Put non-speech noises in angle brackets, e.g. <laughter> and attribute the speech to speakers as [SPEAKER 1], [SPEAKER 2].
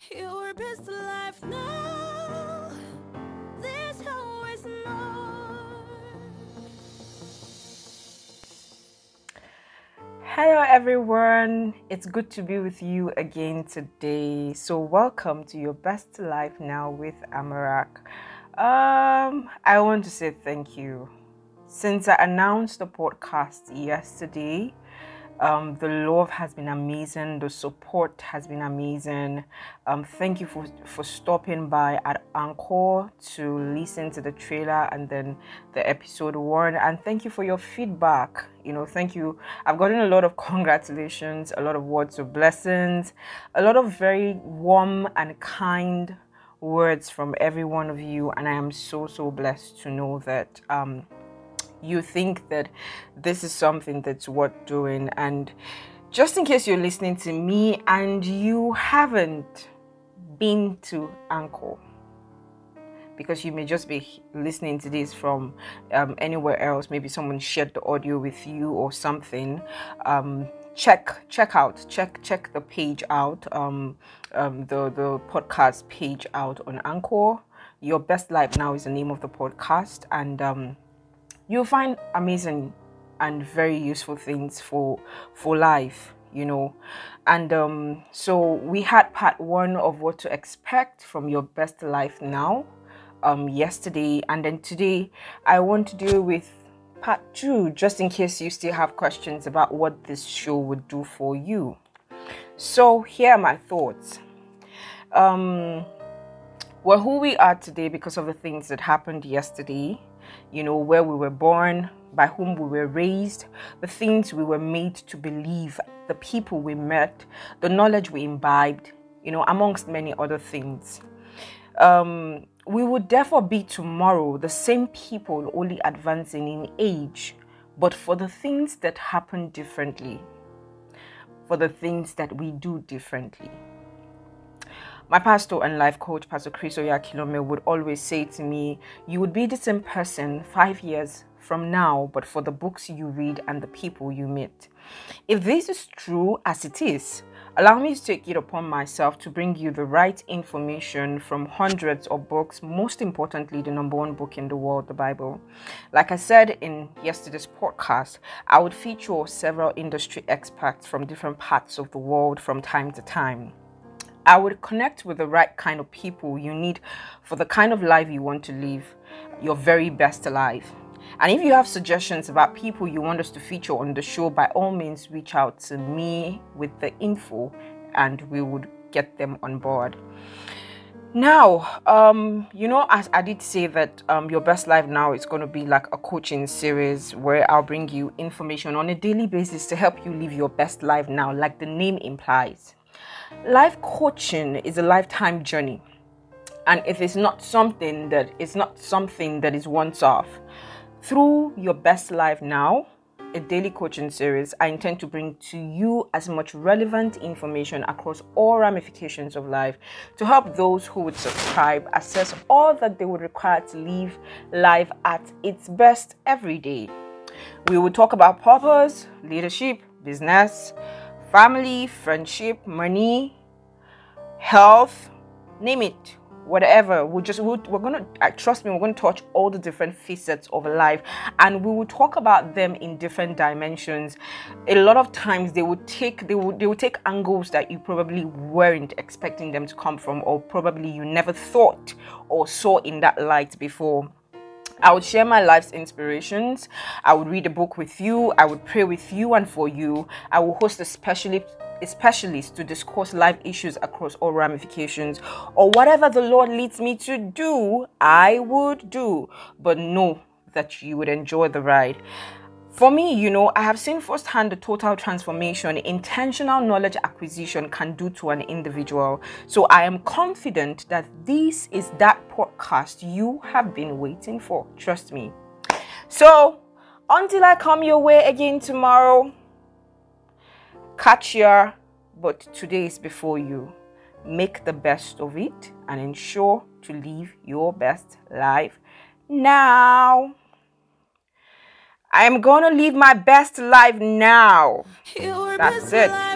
[SPEAKER 1] Your best life now. There's always more.
[SPEAKER 2] Hello, everyone. It's good to be with you again today. So, welcome to your best life now with Amarak. Um, I want to say thank you. Since I announced the podcast yesterday, um, the love has been amazing. The support has been amazing. Um, thank you for for stopping by at Anchor to listen to the trailer and then the episode one. And thank you for your feedback. You know, thank you. I've gotten a lot of <laughs> congratulations, a lot of words of blessings, a lot of very warm and kind words from every one of you. And I am so so blessed to know that. Um, you think that this is something that's worth doing. And just in case you're listening to me and you haven't been to Anchor, because you may just be listening to this from um, anywhere else, maybe someone shared the audio with you or something. Um, check check out check check the page out um, um, the the podcast page out on anchor your best life now is the name of the podcast and um, you'll find amazing and very useful things for for life you know. And um, so we had part one of what to expect from your best life now um, yesterday. And then today i want to deal with part two just in case you still have questions about what this show would do for you. So here are my thoughts. Um, we're who we are today because of the things that happened yesterday you know, where we were born, by whom we were raised, the things we were made to believe, the people we met, the knowledge we imbibed, you know, amongst many other things. Um, we would therefore be tomorrow the same people, only advancing in age, but for the things that happen differently, for the things that we do differently. My pastor and life coach, Pastor Chris Oyakhilome, would always say to me, You would be the same person five years from now, but for the books you read and the people you meet. If this is true, as it is, allow me to take it upon myself to bring you the right information from hundreds of books, most importantly, the number one book in the world, the Bible. Like I said in yesterday's podcast, I would feature several industry experts from different parts of the world from time to time. I would connect with the right kind of people you need for the kind of life you want to live, your very best life. And if you have suggestions about people you want us to feature on the show, by all means reach out to me with the info and we would get them on board. Now, um, you know, as I did say that um, your best life now is going to be like a coaching series where I'll bring you information on a daily basis to help you live your best life now, like the name implies. Life coaching is a lifetime journey, and if it is not something that is not something that is once off. Through your best life now, a daily coaching series, I intend to bring to you as much relevant information across all ramifications of life to help those who would subscribe assess all that they would require to live life at its best every day. We will talk about purpose, leadership, business, family, friendship, money, health, name it, whatever. We'll just we are gonna uh, trust me. We're gonna touch all the different facets of life, and we will talk about them in different dimensions. A lot of times they would take they would they would take angles that you probably weren't expecting them to come from, or probably you never thought or saw in that light before. I would share my life's inspirations. I would read a book with you. I would pray with you and for you. I will host a specialist specialist to discuss life issues across all ramifications or whatever the Lord leads me to do, I would do. But know that you would enjoy the ride. For me, you know, I have seen firsthand the total transformation intentional knowledge acquisition can do to an individual. So I am confident that this is that podcast you have been waiting for. Trust me. So until I come your way again tomorrow, catch your, but today is before you. Make the best of it and ensure to live your best life now. I'm gonna live my best life now. That's it.
[SPEAKER 1] life